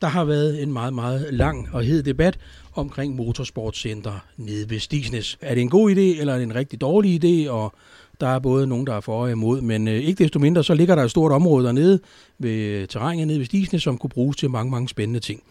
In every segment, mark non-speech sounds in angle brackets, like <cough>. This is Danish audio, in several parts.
Der har været en meget, meget lang og hed debat omkring motorsportcenter nede ved Stisnes. Er det en god idé, eller er det en rigtig dårlig idé? Og der er både nogen, der er for og imod, men øh, ikke desto mindre, så ligger der et stort område dernede ved terrænet nede ved Stisnes, som kunne bruges til mange, mange spændende ting.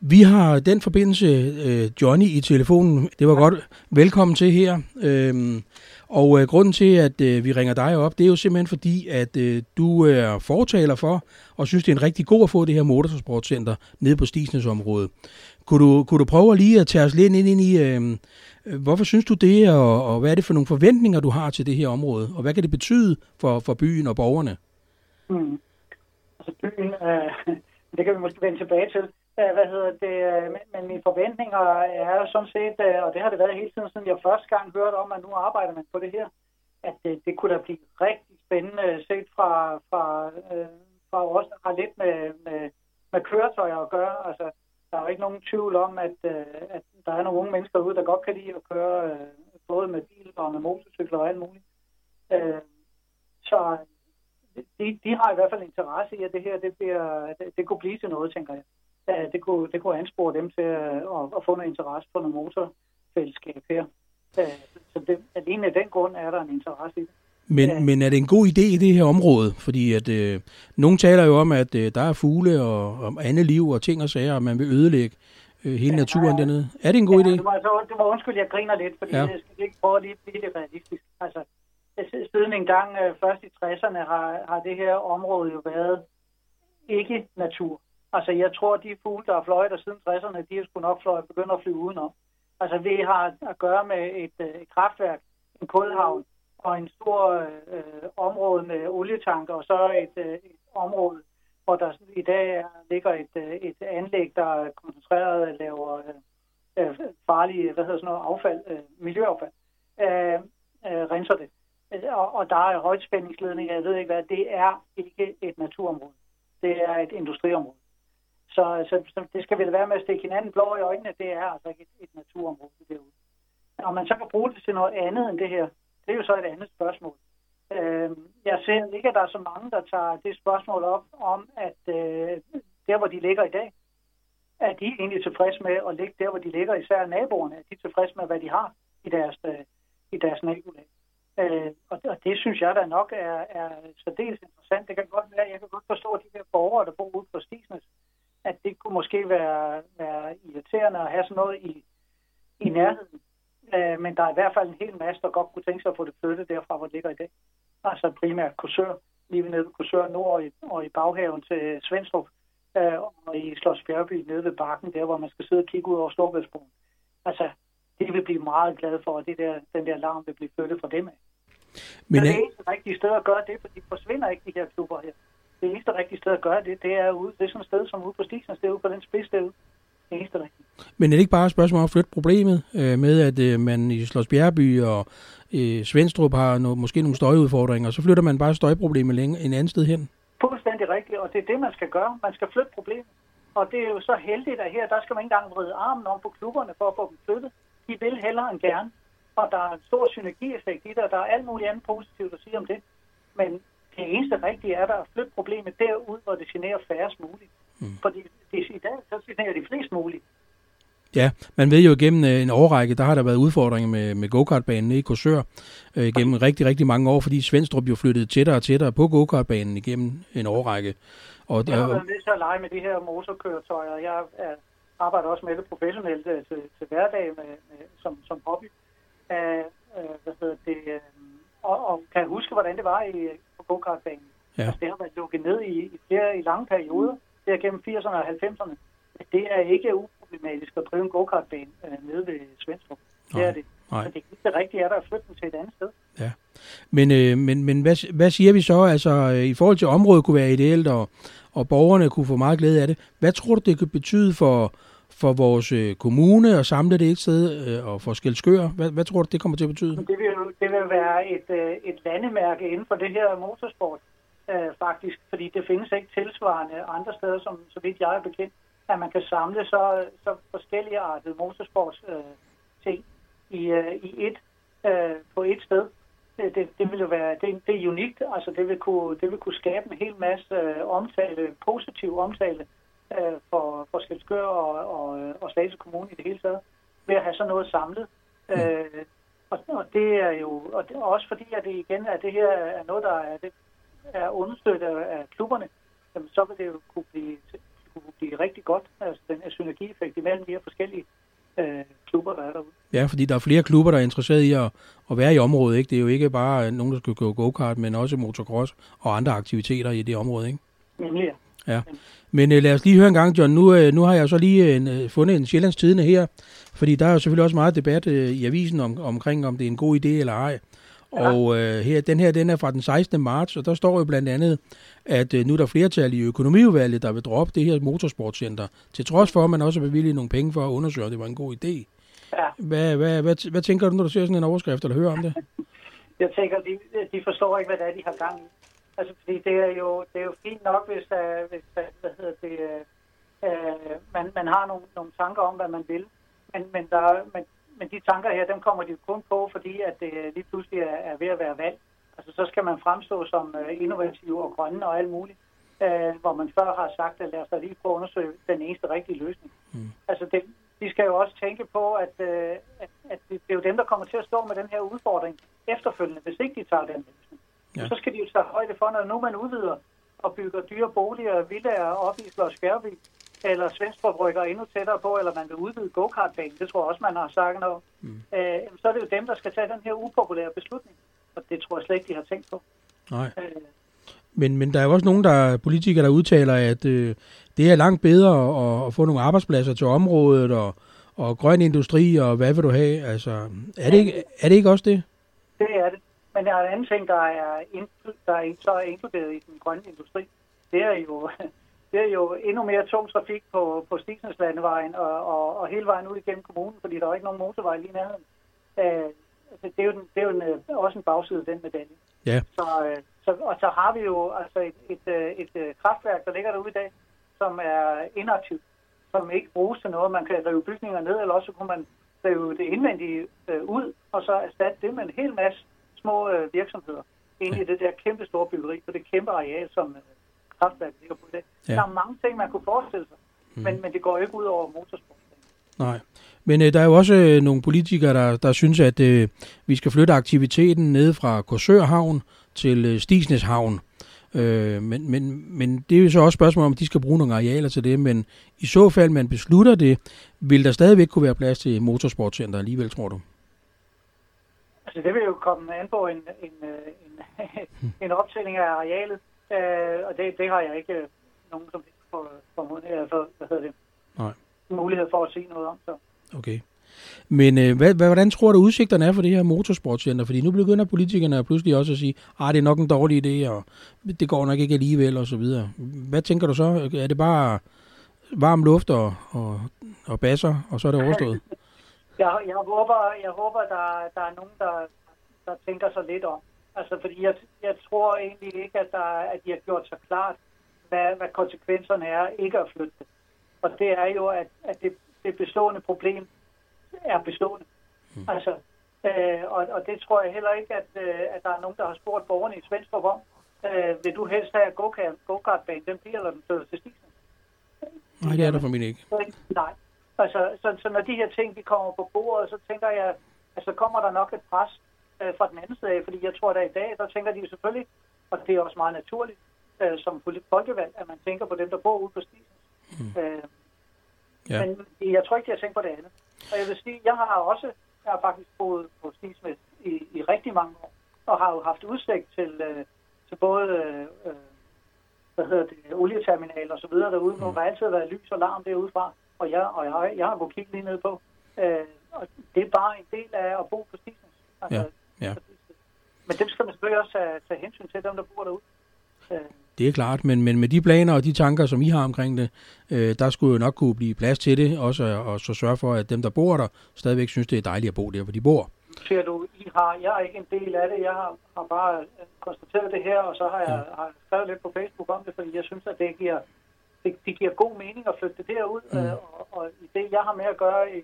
Vi har den forbindelse øh, Johnny i telefonen. Det var godt. Velkommen til her. Øhm, og øh, grunden til, at øh, vi ringer dig op, det er jo simpelthen fordi, at øh, du øh, er fortaler for, og synes, det er en rigtig god at få det her motorsportcenter nede på Stisnes område. Kunne du, kunne du prøve lige at tage os lidt ind, ind i, øh, øh, hvorfor synes du det, og, og hvad er det for nogle forventninger, du har til det her område, og hvad kan det betyde for, for byen og borgerne? Mm. Altså byen, øh, <laughs> det kan vi måske vende tilbage til. Øh, hvad hedder det, øh, men, men mine forventninger er jo sådan set, øh, og det har det været hele tiden, siden jeg første gang hørte om, at nu arbejder man på det her, at det, det kunne da blive rigtig spændende set fra, fra, fra os, der har lidt med, med, med køretøjer at gøre. Altså, der er jo ikke nogen tvivl om, at, at der er nogle unge mennesker ude, der godt kan lide at køre både med bil og med motorcykler og alt muligt. Så de, de har i hvert fald interesse i, at det her det, bliver, det, det kunne blive til noget, tænker jeg det kunne, det kunne anspore dem til at, at, at få noget interesse på noget motorfællesskab her. Så det, alene af den grund er der en interesse i det. Men, ja. men er det en god idé i det her område? Fordi at øh, nogen taler jo om, at øh, der er fugle og, og andet liv og ting og sager, og man vil ødelægge øh, hele ja, naturen ja, dernede. Er det en god ja, idé? Du må, altså, du må undskylde, jeg griner lidt, fordi ja. jeg skal ikke prøve at lige blive det realistisk. Altså, siden en gang øh, først i 60'erne har, har det her område jo været ikke natur. Altså, jeg tror, at de fugle, der har fløjet siden 60'erne, de har sgu nok fløjet, begyndt at flyve udenom. Altså, vi har at gøre med et, øh, et kraftværk, en kulhavn og en stor øh, område med olietanker, og så et, øh, et område, hvor der i dag ligger et, øh, et anlæg, der er koncentreret laver øh, øh, farlige, hvad hedder sådan noget, affald, øh, miljøaffald, øh, øh, renser det. Og, og der er højtspændingsledninger, jeg ved ikke hvad, det er ikke et naturområde. Det er et industriområde. Så, så, så det skal vi da være med at stikke hinanden blå i øjnene. Det er altså ikke et, et naturområde derude. Om man så kan bruge det til noget andet end det her, det er jo så et andet spørgsmål. Øh, jeg ser ikke, at der er så mange, der tager det spørgsmål op om, at øh, der, hvor de ligger i dag, at de er egentlig tilfredse med at ligge der, hvor de ligger, især naboerne, at de er tilfredse med, hvad de har i deres, øh, i deres nabolag. Øh, og, og det synes jeg da nok er, er særdeles interessant. Det kan godt være, jeg kan godt forstå, at de her borgere, der bor ude på Stisnes, at det kunne måske være, være irriterende at have sådan noget i, i nærheden. Øh, men der er i hvert fald en hel masse, der godt kunne tænke sig at få det flyttet derfra, hvor det ligger i dag. Altså primært kursør, lige nede ved kursør nord og i, og i baghaven til Svendstrup, øh, og i Slås Bjergby nede ved bakken, der hvor man skal sidde og kigge ud over Storbæltsbroen. Altså, det vil blive meget glad for, at det der, den der larm vil blive flyttet fra dem af. Men det er ikke rigtige sted at gøre det, for de forsvinder ikke, de her klubber her det eneste rigtige sted at gøre det, det er ude, det er sådan et sted som ude på Stigsens, det er ude på den spids derude. Det eneste rigtige. Men er det ikke bare et spørgsmål om at flytte problemet øh, med, at øh, man i Slås Bjergby og øh, Svendstrup har no, måske nogle støjudfordringer, og så flytter man bare støjproblemet længere en anden sted hen? Fuldstændig rigtigt, og det er det, man skal gøre. Man skal flytte problemet. Og det er jo så heldigt, at her, der skal man ikke engang vride armen om på klubberne for at få dem flyttet. De vil hellere end gerne. Og der er en stor synergieffekt i det, og der er alt muligt andet positivt at sige om det. Men det eneste rigtige er der at flytte problemet derud, hvor det generer færrest muligt. Mm. Fordi det, i dag, så generer de flest muligt. Ja, man ved jo gennem øh, en årrække, der har der været udfordringer med, med go-kartbanen i Korsør øh, gennem rigtig, rigtig mange år, fordi Svendstrup jo flyttede tættere og tættere på go-kartbanen igennem en årrække. Og jeg har været med til at lege med de her motorkøretøjer. Jeg er, arbejder også med det professionelt øh, til, til hverdag med, med, som, som hobby. Uh, uh, hvad hedder det, uh, og, og kan huske, hvordan det var i, på go-kartbanen. Ja. Altså, det har været lukket ned i, i flere i lange perioder. Det er gennem 80'erne og 90'erne. Men det er ikke uproblematisk at drive en go-kartbane øh, nede ved Svendstrup. Det er det. Nej. Så det, det rigtige er der at flytte den til et andet sted. Ja. Men, øh, men, men hvad, hvad siger vi så? Altså, øh, i forhold til området kunne være ideelt, og, og borgerne kunne få meget glæde af det. Hvad tror du, det kan betyde for, for vores øh, kommune at samle det et sted øh, og for Skelskør? Hvad, hvad tror du, det kommer til at betyde? Det vil, det vil være et, øh, et landemærke inden for det her motorsport, øh, faktisk, fordi det findes ikke tilsvarende andre steder, som så vidt jeg er bekendt, at man kan samle så, så forskellige artede motorsports øh, ting i, øh, i et, øh, på et sted. Det, det, det vil jo være, det, det er unikt, altså det vil kunne, det vil kunne skabe en hel masse øh, omtale, positiv omtale øh, for Skelskør og, og, og Slagelse Kommune i det hele taget, ved at have sådan noget samlet. Mm. Øh, og, og det er jo og det, også fordi, at det igen at det her er noget, der er, det er understøttet af klubberne, jamen, så vil det jo kunne blive, kunne blive rigtig godt, altså den her synergieffekt imellem de her forskellige øh, klubber, der er derude. Ja, fordi der er flere klubber, der er interesseret i at, at være i området. Ikke? Det er jo ikke bare nogen, der skal gå go-kart, men også motocross og andre aktiviteter i det område. Ikke? Nemlig, ja. Ja. Men øh, lad os lige høre en gang, John. Nu, øh, nu har jeg så lige øh, fundet en Sjællands Tidene her, fordi der er jo selvfølgelig også meget debat øh, i avisen om, omkring, om det er en god idé eller ej. Ja. Og øh, her, den her, den er fra den 16. marts, og der står jo blandt andet, at øh, nu er der flertal i økonomiudvalget, der vil droppe det her motorsportcenter, til trods for, at man også har bevilget nogle penge for at undersøge, at det var en god idé. Ja. Hvad, hvad, hvad, hvad tænker du, når du ser sådan en overskrift, eller hører om det? <laughs> Jeg tænker, de, de forstår ikke, hvad det er, de har gang i. Altså, fordi det er jo, det er jo fint nok, hvis, uh, hvis uh, hvad hedder det, uh, man, man har nogle, nogle tanker om, hvad man vil. Men, men, der, men, men de tanker her, dem kommer de kun på, fordi at det lige pludselig er, er ved at være valg. Altså, så skal man fremstå som uh, innovativ og grønne og alt muligt. Uh, hvor man før har sagt, at lad os da lige prøve at undersøge den eneste rigtige løsning. Mm. Altså, det, de skal jo også tænke på, at, uh, at, at det, det er jo dem, der kommer til at stå med den her udfordring efterfølgende, hvis ikke de tager den løsning. Ja. Så skal de jo tage højde for, når nu man udvider og bygger dyre boliger, villager op i Slås Skærby, eller Svendstrup rykker endnu tættere på, eller man vil udvide go-kartbanen, det tror jeg også, man har sagt noget, mm. øh, så er det jo dem, der skal tage den her upopulære beslutning. Og det tror jeg slet ikke, de har tænkt på. Nej. Øh. Men, men der er jo også nogle der politikere, der udtaler, at øh, det er langt bedre at, at få nogle arbejdspladser til området, og, og grøn industri, og hvad vil du have? Altså, er det, ikke, er det ikke også det? Det er det. Men der er en anden ting, der er, der er så inkluderet i den grønne industri. Det er jo, det er jo endnu mere tung trafik på, på Stigslandevejen og, og, og hele vejen ud igennem kommunen, fordi der er ikke nogen motorvej lige nærheden. Øh, det er jo, den, det er jo en, også en bagside af den medalje. Ja. Så, øh, så, og så har vi jo altså et, et, øh, et, kraftværk, der ligger derude i dag, som er inaktivt, som ikke bruges til noget. Man kan rive bygninger ned, eller også kunne man rive det indvendige øh, ud, og så erstatte det med en hel masse små øh, virksomheder ind i det der kæmpe store byggeri på det kæmpe areal, som øh, kraftværket ligger på det. Ja. Der er mange ting, man kunne forestille sig, mm. men, men det går ikke ud over motorsport. Nej. Men øh, der er jo også øh, nogle politikere, der, der synes, at øh, vi skal flytte aktiviteten ned fra Korsør Havn til øh, Stisnes Havn. Øh, men, men, men det er jo så også spørgsmål om, at de skal bruge nogle arealer til det. Men i så fald, man beslutter det, vil der stadigvæk kunne være plads til motorsportcenter alligevel, tror du? Altså det vil jo komme an på en, en, en, <laughs> en optælling af arealet, øh, og det, det har jeg ikke nogen som for, for, for, hvad hedder det, Nej. mulighed for at sige noget om. Så. Okay. Men øh, hvad, hvordan tror du, udsigterne er for det her motorsportcenter? Fordi nu begynder politikerne pludselig også at sige, at ah, det er nok en dårlig idé, og det går nok ikke alligevel, og så videre. Hvad tænker du så? Er det bare varm luft og, og, og basser, og så er det overstået? <laughs> Jeg, jeg håber, jeg håber der, der er nogen, der, der tænker sig lidt om. Altså, fordi jeg, jeg tror egentlig ikke, at, der, at de har gjort sig klart, hvad, hvad konsekvenserne er ikke at flytte. Og det er jo, at, at det, det bestående problem er bestående. Mm. Altså, øh, og, og det tror jeg heller ikke, at, øh, at der er nogen, der har spurgt borgerne i Svendstrup om. Øh, vil du helst have go-kart-banen, den bliver, eller den flytter til Stigsen? Nej, det er der for mig ikke. Nej, Altså, så, så når de her ting de kommer på bordet, så tænker jeg, altså kommer der nok et pres øh, fra den anden side fordi jeg tror, at i dag, der tænker de selvfølgelig, og det er også meget naturligt, øh, som folkevalg, at man tænker på dem, der bor ude på stisen. Mm. Øh, ja. Men jeg tror ikke, de har tænkt på det andet. Og jeg vil sige, jeg har også, jeg har faktisk boet på Stismed i, i rigtig mange år, og har jo haft udsigt til, øh, til både øh, hvad hedder det, olieterminaler og så videre derude, mm. hvor der altid har været lys og larm derude fra og jeg, og jeg, jeg har kunnet kigge lige ned på. Øh, og det er bare en del af at bo på Stisnes. Altså, ja, ja. Men dem skal man selvfølgelig også tage, tage hensyn til, dem der bor derude. Øh. Det er klart, men, men med de planer og de tanker, som I har omkring det, øh, der skulle jo nok kunne blive plads til det, også og så sørge for, at dem, der bor der, stadigvæk synes, det er dejligt at bo der, hvor de bor. Siger du, I har, jeg er ikke en del af det, jeg har, har bare konstateret det her, og så har jeg, ja. har skrevet lidt på Facebook om det, fordi jeg synes, at det giver det, det giver god mening at flytte det derud, mm. øh, og, og i det, jeg har med at gøre i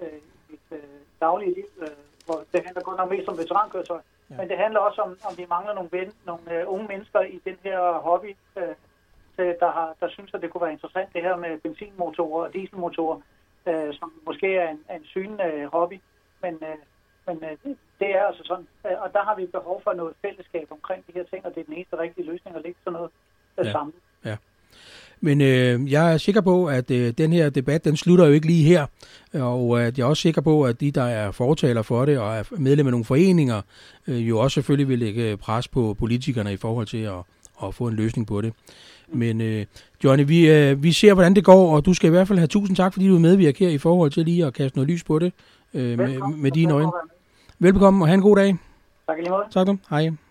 øh, et øh, dagligt liv, øh, hvor det handler kun nok mest om veterankøretøj, ja. men det handler også om, om vi mangler nogle, ven, nogle øh, unge mennesker i den her hobby, øh, der, har, der synes, at det kunne være interessant, det her med benzinmotorer og dieselmotorer, øh, som måske er en, en synende øh, hobby. Men, øh, men øh, det er altså sådan. Øh, og der har vi behov for noget fællesskab omkring de her ting, og det er den eneste rigtige løsning at lægge sådan noget øh, ja. sammen. Ja. Men øh, jeg er sikker på, at øh, den her debat, den slutter jo ikke lige her. Og at jeg er også sikker på, at de, der er fortaler for det og er medlem af nogle foreninger, øh, jo også selvfølgelig vil lægge pres på politikerne i forhold til at, at få en løsning på det. Men øh, Johnny, vi, øh, vi ser, hvordan det går, og du skal i hvert fald have tusind tak, fordi du er medvirker her i forhold til lige at kaste noget lys på det øh, med, med dine øjne. Velbekomme, og have en god dag. Tak lige måde. Tak du. Hej.